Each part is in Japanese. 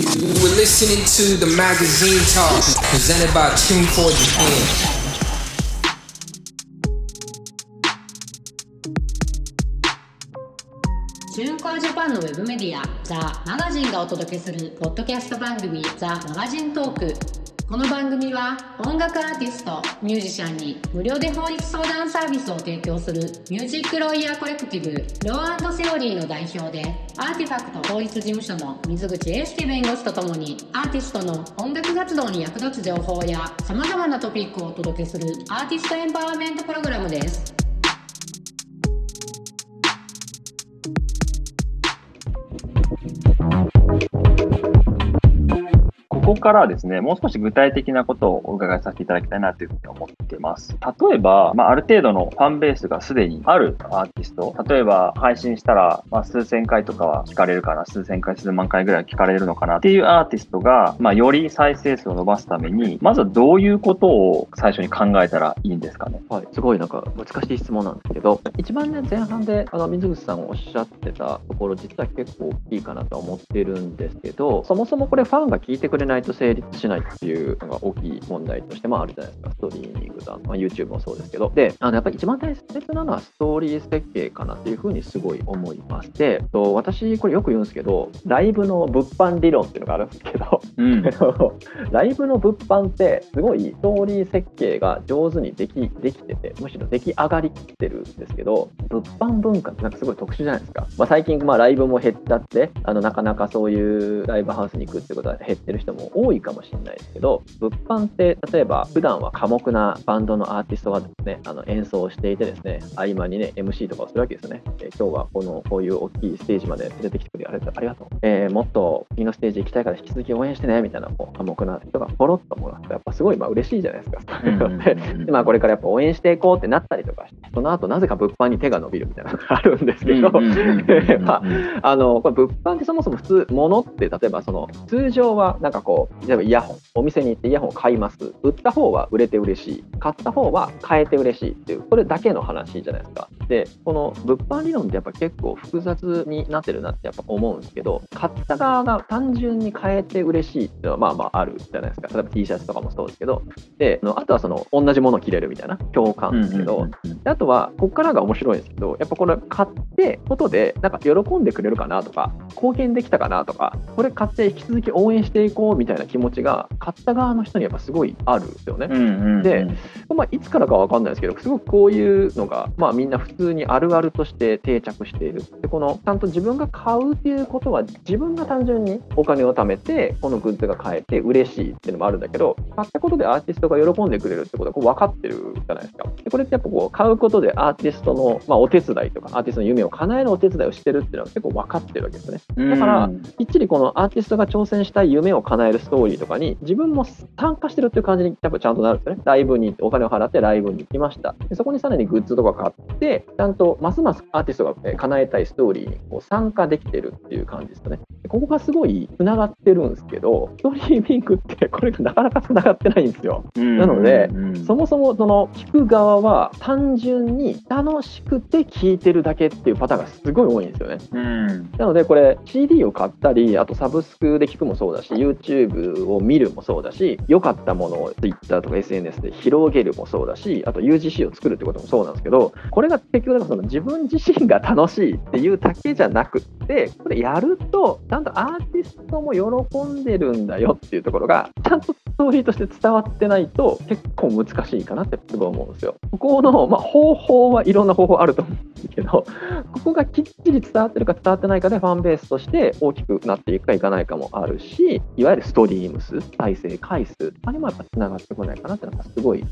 You were listening to the magazine talk presented by Tune for Japan. チューンコアジャパンのウェブメディアザ・マガジンがお届けするポッドキャスト番組ザ・マガジントークこの番組は音楽アーティストミュージシャンに無料で法律相談サービスを提供するミュージックロイヤーコレクティブローセオリーの代表でアーティファクト法律事務所の水口英介弁護士とともにアーティストの音楽活動に役立つ情報や様々なトピックをお届けするアーティストエンパワーメントプログラムです。ここからですね、もう少し具体的なことをお伺いさせていただきたいなというふうに思っています。例えば、まあ、ある程度のファンベースがすでにあるアーティスト、例えば配信したら、まあ、数千回とかは聞かれるかな、数千回、数万回ぐらい聞かれるのかなっていうアーティストが、まあ、より再生数を伸ばすために、まずはどういうことを最初に考えたらいいんですかね？はい、すごいなんか難しい質問なんですけど、一番ね、前半であの水口さんおっしゃってたところ、実は結構大きいかなとは思ってるんですけど、そもそもこれファンが聞いてくれないと成立しないっていうのが大きい問題としてもあるじゃないですか、ストリーミングだ、まあ、YouTube もそうですけど。で、あのやっぱり一番大切なのはストーリー設計かなっていうふうにすごい思いまして、と私、これよく言うんですけど、ライブの物販理論っていうのがあるんですけど、うん、ライブの物販ってすごいストーリー設計が上手にできできてて、むしろ出来上がりきってるんですけど、物販文化ってなんかすごい特殊じゃないですか。まあ、最近、まあ、ライブも減ったって、あのなかなかそういうライブハウスに行くってことは減ってる人も多いかもしれないですけど、物販って例えば普段は寡黙なバンドのアーティストがですね、あの演奏していてですね、合間にね、MC とかをするわけですよね。えー、今日はこの、こういう大きいステージまで出てきてくれありがとう。えー、もっと次のステージ行きたいから引き続き応援してね、みたいな、こう、寡黙な人がポロッともらうと、やっぱすごいまあ嬉しいじゃないですか。で、まあこれからやっぱ応援していこうってなったりとかして、その後なぜか物販に手が伸びるみたいなのが あるんですけど、まあ、あの、これ物販ってそもそも普通、物って例えばその、通常はなんかこう、例えばイヤホン、お店に行ってイヤホンを買います。売った方は売れて嬉しい。買った方は買えて嬉しいっていう、これだけの話じゃないですか。で、この物販理論ってやっぱ結構複雑になってるなってやっぱ思うんですけど、買った側が単純に買えて嬉しいっていうのはまあまああるじゃないですか。例えば T シャツとかもそうですけど、で、あとはその同じものを着れるみたいな共感ですけど、あとはここからが面白いんですけど、やっぱこれ買ってことでなんか喜んでくれるかなとか、貢献できたかなとか、これ買って引き続き応援していこうみたいな気持ちが買った側の人にやっぱすごいあるんですよね。で、まあ、いつからかわかんないですけど、すごくこういうのが、まあ、みんな普通にあるあるとして定着している。で、この、ちゃんと自分が買うっていうことは、自分が単純にお金を貯めて、このグッズが買えて嬉しいっていうのもあるんだけど、買ったことでアーティストが喜んでくれるってことはこう分かってるじゃないですか。でこれってやっぱこう、買うことでアーティストの、まあ、お手伝いとか、アーティストの夢を叶えるお手伝いをしてるっていうのは結構分かってるわけですね。だから、きっちりこのアーティストが挑戦したい夢を叶えるストーリーとかに、自分も参加してるっていう感じにやっぱちゃんとなるんですよね。ライブにお金を払ってライブに行きました。でそこにさらにグッズとか買って、ちゃんとますますアーティストが叶えたいストーリーにこう参加できてるっていう感じですかね。ここがすごい繋がってるんですけど、ストリーミングって これがなかなか繋がってないんですよ。なので、そもそもその聞く側は単純に楽しくて聞いてるだけっていうパターンがすごい多いんですよね。なのでこれ CD を買ったり、あとサブスクで聞くもそうだし、YouTube を見るもそうだし、良かったものを Twitter とか SNS で広げるもそうだし、あと UGC を作るってこともそうなんですけど、これが結局その自分自身が楽しいっていうだけじゃなくって、これやると、ちゃんとアーティストも喜んでるんだよっていうところが、ちゃんとストーリーとして伝わってないと結構難しいかなってすごい思うんですよ。ここの、まあ、方法はいろんな方法あると思うんですけど、ここがきっちり伝わってるか伝わってないかでファンベースとして大きくなっていくかいかないかもあるし、いわゆるストリームス、再生回数とかにもやっぱつながってこないかなってのがすごい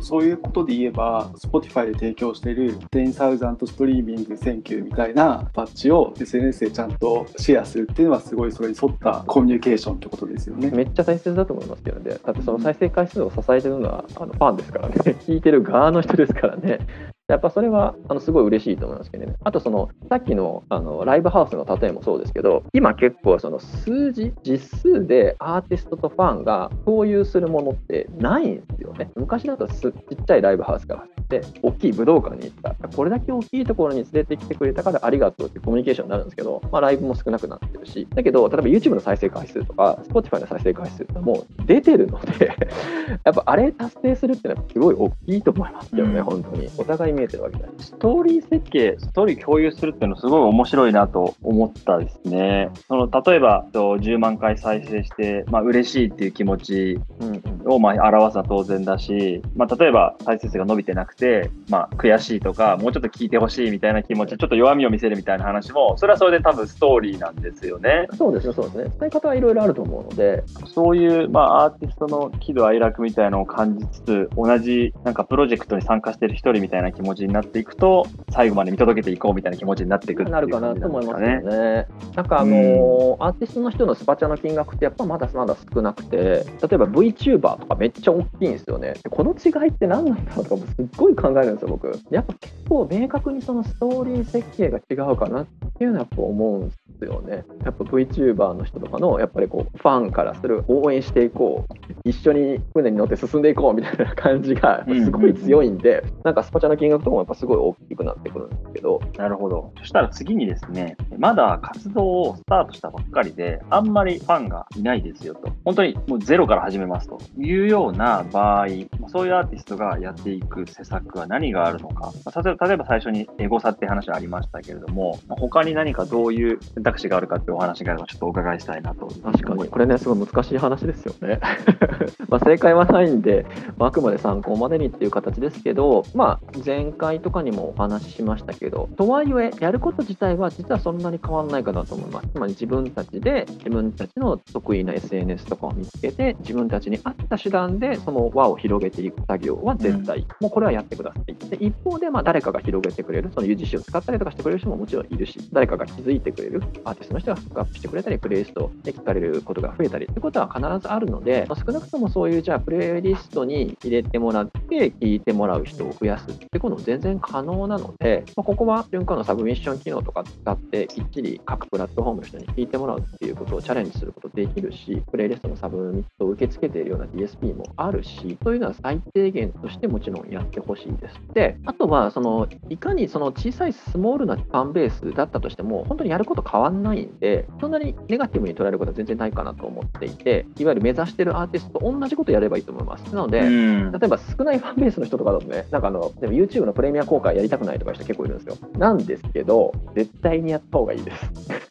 そういうことで言えば、Spotify で提供している10,000ストリーミング選挙みたいなバッジを SNS でちゃんとシェアするっていうのはすごいそれに沿ったコミュニケーションってことですよね。めっちゃ大切だと思いますけどね。だってその再生回数を支えてるのはあのファンですからね。聞いてる側の人ですからね。やっぱそれはあのすごい嬉しいと思いますけどね。あとそのさっきのあのライブハウスの例えもそうですけど、今結構その数字、実数でアーティストとファンが共有するものってないんですよね。昔だとすちっちゃいライブハウスからって、大きい武道館に行った。これだけ大きいところに連れてきてくれたからありがとうっていうコミュニケーションになるんですけど、まあライブも少なくなってるし、だけど、例えば YouTube の再生回数とか、Spotify の再生回数ってもう出てるので、やっぱあれ達成するっていうのはすごい大きいと思いますけどね、うん本当に。お互い見えてるわけだし。ストーリー設計、ストーリー共有するっていうのすごい面白いなと思ったですね。その例えば10万回再生して、まあ嬉しいっていう気持ちうんをまあ表すのは当然だし、まあ例えば再生数が伸びてなくて、まあ悔しいとか、もうちょっと聞いてほしいみたいな気持ち、ちょっと弱みを見せるみたいな話も、それはそれで多分ストーリーなんですよね。そうですね、そうですね。使い方はいろいろあると思うので、そういう、まあ、アーティストの喜怒哀楽みたいなのを感じつつ、同じ、なんかプロジェクトに参加してる一人みたいな気持ちになっていくと、最後まで見届けていこうみたいな気持ちになっていくっていうなるかなと思いますよ感じなんですかね。なんかあのーアーティストの人のスパチャの金額ってやっぱまだまだ少なくて、例えば VTuber とかめっちゃ大きいんですよね。この違いって何なんだろうとかもすっごい考えるんですよ、僕。やっぱ結構明確にそのストーリー設計が違うかなっていうのはやっぱ思うんですよね。やっぱ VTuber の人とかのやっぱりこうファンからする応援していこう、一緒に船に乗って進んでいこうみたいな感じがすごい強いんで、なんかスパチャの金額とかもやっぱすごい大きくなってくるんですけど、なるほど。そしたら次にですね、まだ活動をスタートしたばっかりで、あんまりファンがいないですよと。本当にもうゼロから始めますというような場合、そういうアーティストがやっていく施策は何があるのか。ま例えば最初にエゴサって話ありましたけれども、他に何かどういう選択肢があるかっていうお話があればちょっとお伺いしたいなと。確かに、これね、すごい難しい話ですよね。ま正解はないんで、まあくまで参考までにっていう形ですけど、まあ、前回とかにもお話ししましたけど、とはいえ、やること自体は実はそんなに変わらないかなと思います。つまり自分たちで、自分たちの得意な SNS とかを見つけて、自分たちに合った手段でその輪を広げていく作業は絶対、もうこれはやってください。で一方で、まあ、誰かが広げてくれる、その UGC を使ったりとかしてくれる人ももちろんいるし、誰かが気づいてくれる、アーティストの人がフックアップしてくれたり、プレイリストで聞かれることが増えたりってことは必ずあるので、まあ少なくともそういうじゃあプレイリストに入れてもらって聞いてもらう人を増やすってことも全然可能なので、まあ、ここは瞬間のサブミッション機能とか使ってきっちり各プラットフォームの人に聞いてもらうっていうことをチャレンジすることできるし、プレイリストの submit を受け付けているような DSP もあるし、そういうのは最低限としてもちろんやってほしいです。で、あとはそのいかにその小さいスモールなファンベースだったとしても、本当にやること変わんないんで、そんなにネガティブに捉えることは全然ないかなと思っていて、いわゆる目指してるアーティストと同じことやればいいと思います。なので、うん例えば少ないファンベースの人とかだとね、なんかあの、でも YouTube のプレミア公開やりたくないとかいう人結構いるんですよ。なんですけど、絶対にやった方がいいです。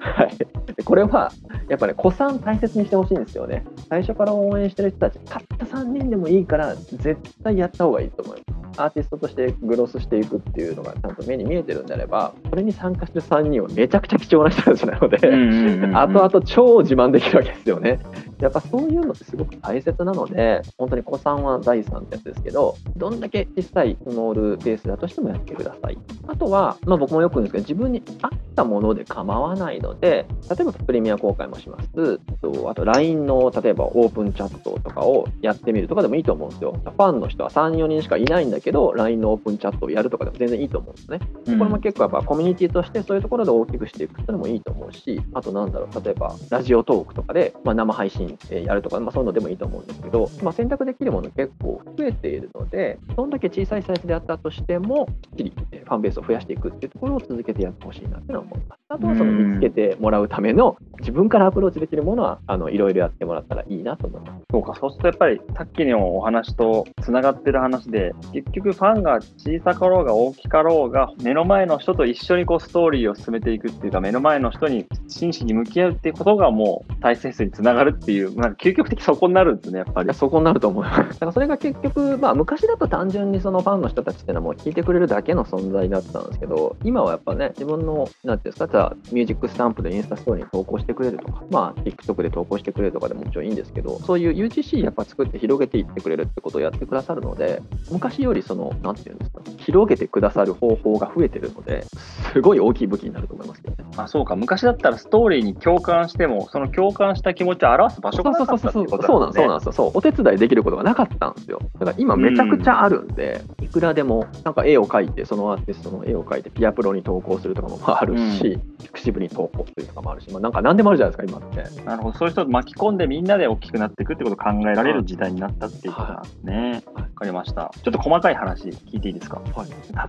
はい。でこれは、やっぱね、子さん大切にしてほしいんですよね。最初から応援してる人たち、たった3人でもいいから、絶対やった方がいいと思います。アーティストとしてグロスしていくっていうのがちゃんと目に見えてるんであれば、これに参加してる3人はめちゃくちゃ貴重な人たちなので、うんうんうんうん 後々超自慢できるわけですよね。やっぱそういうのってすごく大切なので、本当に子さんは財産ってやつですけど、どんだけ小さいスモールベースだとしてもやってください。あとは、まあ、僕もよく言うんですけど、自分に合ったもので構わないので、例えばプレミア公開もします。とあと LINE の例えばオープンチャットとかをやってみるとかでもいいと思うんですよ。ファンの人は3、4人しかいないんだけど、LINE のオープンチャットをやるとかでも全然いいと思うんですね。これも結構やっぱコミュニティとしてそういうところで大きくしていくっていうのもいいと思うし、あとなんだろう、例えばラジオトークとかで、まあ、生配信えーやるとか、まあ、そういうのでもいいと思うんですけど、まあ、選択できるもの結構増えているので、どんだけ小さいサイズであったとしても、きっちりえーファンベースを増やしていくっていうところを続けてやってほしいなっていうのは思います。あとはその見つけてもらうための自分からアプローチできるものは、あのいろいろやってもらったらいいなと思います。そうか、そうするとやっぱりさっきのお話とつながってる話で、結局ファンが小さかろうが大きかろうが、目の前の人と一緒にこうストーリーを進めていくっていうか、目の前の人に真摯に向き合うっていうことがもう再生数につながるっていう、なんか究極的そこになるんですね、やっぱり。そこになると思います。だからそれが結局、まあ、昔だと単純にそのファンの人たちっていうのはもう聞いてくれるだけの存在だったんですけど、今はやっぱね、自分の、なんていうんですか、じゃあミュージックスタンプでインスタストーリーに投稿してくくれるとか、まあ、TikTok で投稿してくれるとかでももちろんいいんですけど、そういう UGC やっぱ作って広げていってくれるってことをやってくださるので、昔よりその、なんていうんですか、広げてくださる方法が増えてるので、すごい大きい武器になると思いますけどね。あそうか、昔だったらストーリーに共感しても、その共感した気持ちを表す場所がなかったってことそうなんそうなんですよ。そう。お手伝いできることがなかったんですよ。だから今めちゃくちゃあるんで、いくらでもなんか絵を描いてそのアーティストの絵を描いてピアプロに投稿するとかもあるし、ピクシブに投稿するとかもあるし、まあ、なんか何でもあるじゃないですか今って。なるほど、そういう人を巻き込んでみんなで大きくなっていくってことを考えられる時代になったっていうことなんですね。わ、はい。かりました。ちょっと細かい話聞いていいですか？はい。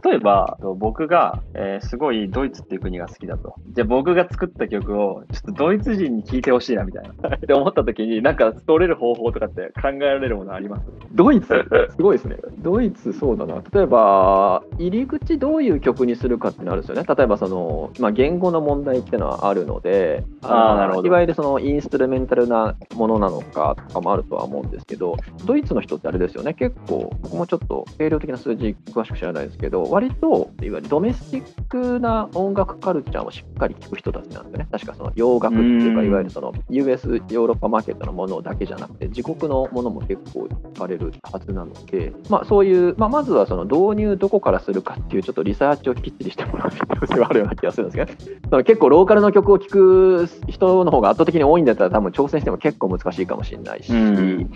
例えば、僕が、えーすごいドイツっていう国が好きだと。じゃあ僕が作った曲を、ちょっとドイツ人に聴いてほしいなみたいな。って思った時に、なんか取れる方法とかって考えられるものあります？ドイツ？すごいですね。ドイツそうだな例えば入り口どういう曲にするかってのあるんですよね。例えばその、まあ、言語の問題っていうのはあるのでのあーなるほど。いわゆるそのインストゥルメンタルなものなのかとかもあるとは思うんですけどドイツの人ってあれですよね。結構僕もちょっと定量的な数字詳しく知らないですけど割といわゆるドメスティックな音楽カルチャーをしっかり聴く人たちなんですよね。確かその洋楽っていうかうん。いわゆるその US ヨーロッパマーケットのものだけじゃなくて自国のものも結構聞かれるはずなので、まあ、そういう、まあ、まずはその導入どこからするかっていうちょっとリサーチをきっちりしてもらう必要性があるような気がするんですけど、ね、結構ローカルの曲を聴く人の方が圧倒的に多いんだったら多分挑戦しても結構難しいかもしれないし、うん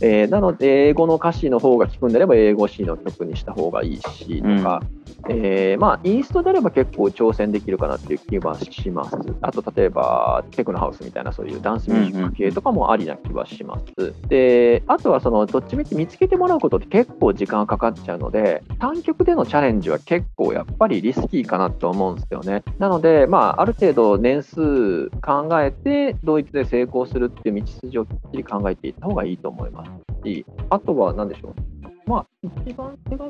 えーなので英語の歌詞の方が聞くんであれば英語詞の曲にした方がいいしとか、えーまあ、インストであれば結構挑戦できるかなっていう気はします。あと、例えば、テクノハウスみたいなそういうダンスミュージック系とかもありな気はします。で、あとはその、どっちみち見つけてもらうことって結構時間かかっちゃうのので、単曲でのチャレンジは結構やっぱりリスキーかなと思うんですよね。なので、まあ、ある程度年数考えて、同一で成功するっていう道筋をきっちり考えていった方がいいと思いますし、あとは何でしょう？まあ、一番手が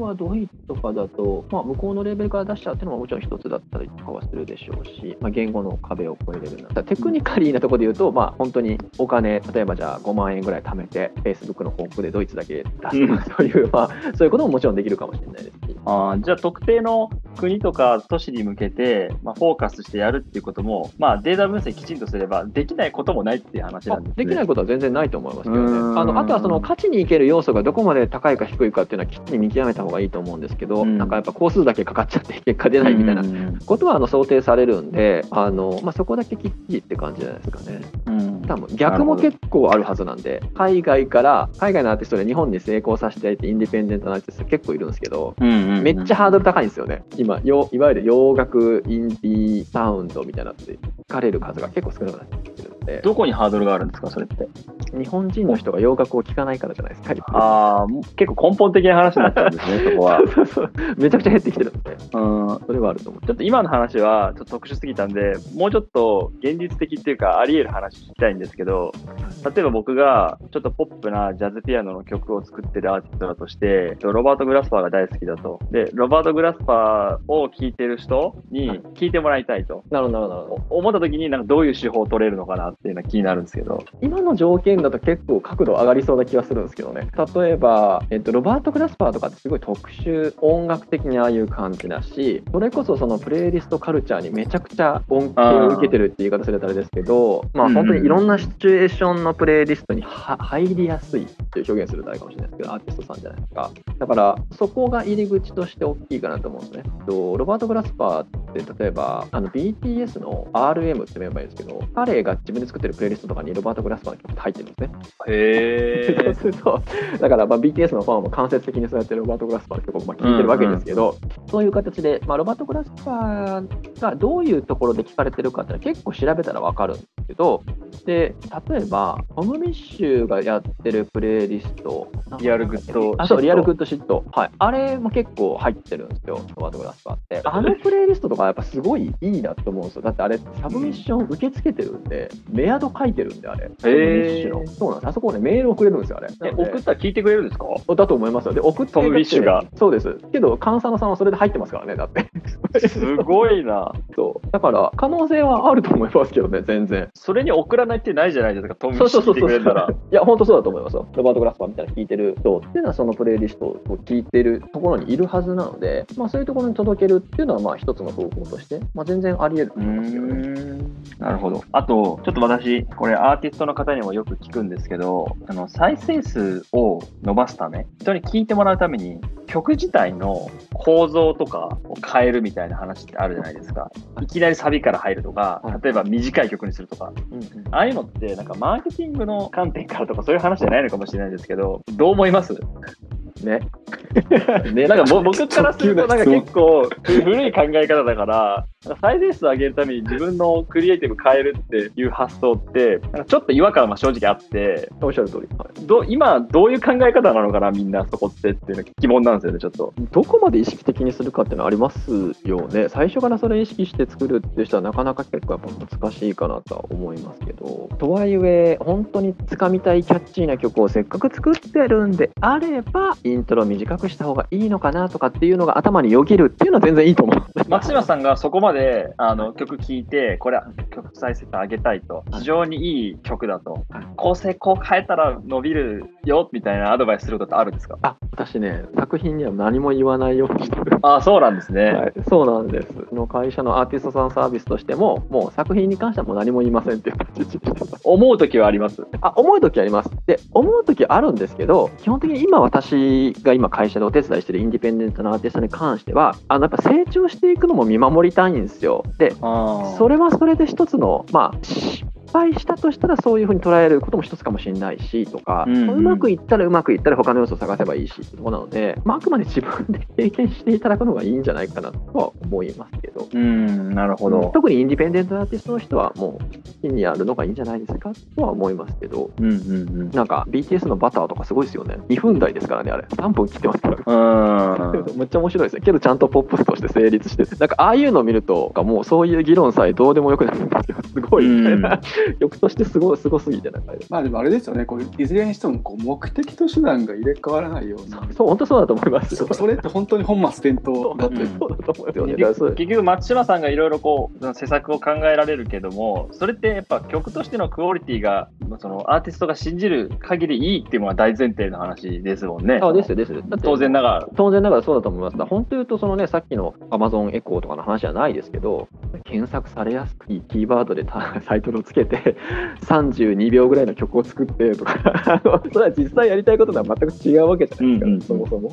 はドイツとかだと、まあ、向こうのレベルから出しちゃうっていうのももちろん一つだったりとかはするでしょうし、まあ、言語の壁を越えれるならテクニカリーなところで言うと、まあ、本当にお金例えばじゃあ5万円ぐらい貯めて Facebook の広告でドイツだけ出すとか、そういう、まあ、そういうことももちろんできるかもしれないですし。あーじゃあ特定の国とか都市に向けて、まあ、フォーカスしてやるっていうことも、まあ、データ分析きちんとすればできないこともないっていう話なんですね。できないことは全然ないと思いますけどね。うんあのあとはその勝ちにいける要素がどこまで高いか低いかっていうのはきっちり見極めた方がいいと思うんですけど、うんなんかやっぱ工数だけかかっちゃって結果出ないみたいなうんことはあの想定されるんで、あのまあ、そこだけきっちりって感じじゃないですかね。うん多分逆も結構あるはずなんで、海外から、海外のアーティストで日本に成功させていて、インディペンデントのアーティスト結構いるんですけど、うんうんうんめっちゃハードル高いんですよね。今、よいわゆる洋楽、インディーサウンドみたいなのって、聞かれる数が結構少なくなってきてるで、どこにハードルがあるんですか、それって？日本人の人が洋楽を聴かないからじゃないですか。ああ、結構根本的な話になっちゃうんですね、そこは。そうそうめちゃくちゃ減ってきてるんで、うんそれはあると思う。ちょっと今の話はちょっと特殊すぎたんで、もうちょっと現実的っていうか、あり得る話聞きたいんですけど、例えば僕がちょっとポップなジャズピアノの曲を作ってるアーティストだとして、ロバート・グラスパーが大好きだと。で、ロバート・グラスパーを聴いてる人に聴いてもらいたいと。なるほど、なるほど思った時になんかどういう手法を取れるのかなっていうのは気になるんですけど。今の条件だと結構角度上がりそうな気がするんですけどね例えば、えっと、ロバート・グラスパーとかってすごい特殊音楽的にああいう感じだしそれこそそのプレイリストカルチャーにめちゃくちゃ恩恵を受けてるって言い方するとあれですけどまあ本当にいろんなシチュエーションのプレイリストに入りやすいっていう表現するとあれかもしれないですけどアーティストさんじゃないですかだからそこが入り口として大きいかなと思うんですねとロバート・グラスパーって例えばあの BTS の RM ってメンバーですけど彼が自分で作ってるプレイリストとかにロバート・グラスパーの曲って入ってるんですね。へそう。すると、だからまあ BTS のファンも間接的にそうやってロバート・グラスパーの曲をまあ聴いてるわけですけど、そういう形で、まあ、ロバート・グラスパーがどういうところで聴かれてるかっていうのは結構調べたら分かるんですけど、で例えば、トム・ミッシュがやってるプレイリスト、 Real Good あそう、 Real Good Shit、はい、あれも結構入ってるんですよ、ロバート・グラスパーって。あのプレイリストとかやっぱすごいいいなと思うんですよ。だってあれ、 submission 受け付けてるんで、メアド書いてるんで、あれ。 submission の。そうなんです。あそこね、メール送れるんですよ、あれ。送ったら聞いてくれるんですか？だと思いますよ。で、送ってトムミッシュが。そうです。けど、カンサノさんはそれで入ってますからね、だって。すごいな。そう。だから、可能性はあると思いますけどね、全然。それに送らないってないじゃないですか、トム・ミッシュ聞いて。くれたら。いや、本当そうだと思いますよ。ロバート・グラスパーみたいなの聞いててる人っていうのはそのプレイリストを聞いてるところにいるはずなので、まあ、そういうところに届けるっていうのはまあ一つの方法として、まあ、全然あり得ると思いますよね。ーんなるほど。あと、ちょっと私、これアーティストの方にもよく聞くんですけど、あの再生数を伸ばすため、人に聞いてもらうために、曲自体の構造とかを変えるみたいな話ってあるじゃないですか。いきなりサビから入るとかはい、例えば短い曲にするとか、うんうん。ああいうのって、なんかマーケティングの観点からとかそういう話じゃないのかもしれないですけど、どう思います？ね。ね、なんかぼ僕からすると、なんか結構ふ古い考え方だから、再生数上げるために自分のクリエイティブ変えるっていう発想って、ちょっと違和感は正直あって、おっしゃる通り。はいど今、どういう考え方なのかな、みんなそこってっていうのが疑問なんですよね、ちょっと。どこまで意識的にするかっていうのはありますよね。最初からそれ意識して作るっていう人はなかなか結構やっぱ難しいかなとは思いますけど。とはいえ、本当に掴みたいキャッチーな曲をせっかく作ってるんであれば、イントロ短くした方がいいのかなとかっていうのが頭によぎるっていうのは全然いいと思う。松島さんがそこまであの曲聴いて、これ、曲再生数上げたいと、非常にいい曲だとはい、構成こう変えたら伸びるよみたいなアドバイスすることあるんですか？あ、私ね、作品には何も言わないようにしてる。あ あ、そうなんですね。はい、そうなんです。の会社のアーティストさんサービスとしても、もう作品に関してはもう何も言いませんっていう感じにしてます。思うときはあります？あ思う時あります。で、思う時あるんですけど、基本的に今私が今会社でお手伝いしてるインディペンデントなアーティストに関しては、あのやっぱ成長していくのも見守りたいんですよ。で、あそれはそれで一つの、まあ、失敗したとしたらそういうふうに捉えることも一つかもしれないしとか、うんうんうまくいったらうまくいったら他の要素を探せばいいしってところなので、まあ、あくまで自分で経験していただくのがいいんじゃないかなとは思いますけど。うん、なるほど。特にインディペンデントアーティストの人はもう好きにやるのがいいんじゃないですかとは思いますけど、うんうんなんか BTS のバターとかすごいですよね。2分台ですからね、あれ。3分切ってますから。うん。うん。めっちゃ面白いですね。けどちゃんとポップスとして成立してて、なんかああいうのを見ると、もうそういう議論さえどうでもよくなるんですよ。すごいみた いな。曲としてすごい、すごすぎて、なんか。まあでもあれですよね、こういずれにしてもこう目的と手段が入れ替わらないような。そう、本当そうだと思いますよ。そそれって本当に本末転倒だって、うんそうだと思いますよね。結局、松島さんがいろいろこう、施策を考えられるけども、それってやっぱ曲としてのクオリティが、そのアーティストが信じる限りいいっていうのは大前提の話ですもんね。あ、ですよ、ですよ。だって当然ながら。当然ながらそうだと思います。本当言うと、そのね、さっきの Amazon エコーとかの話じゃないですけど、検索されやすくいいキーワードでたサイトルをつけて、、32秒ぐらいの曲を作ってとかそれは実際やりたいこととは全く違うわけじゃないですか、うんうん、そもそも。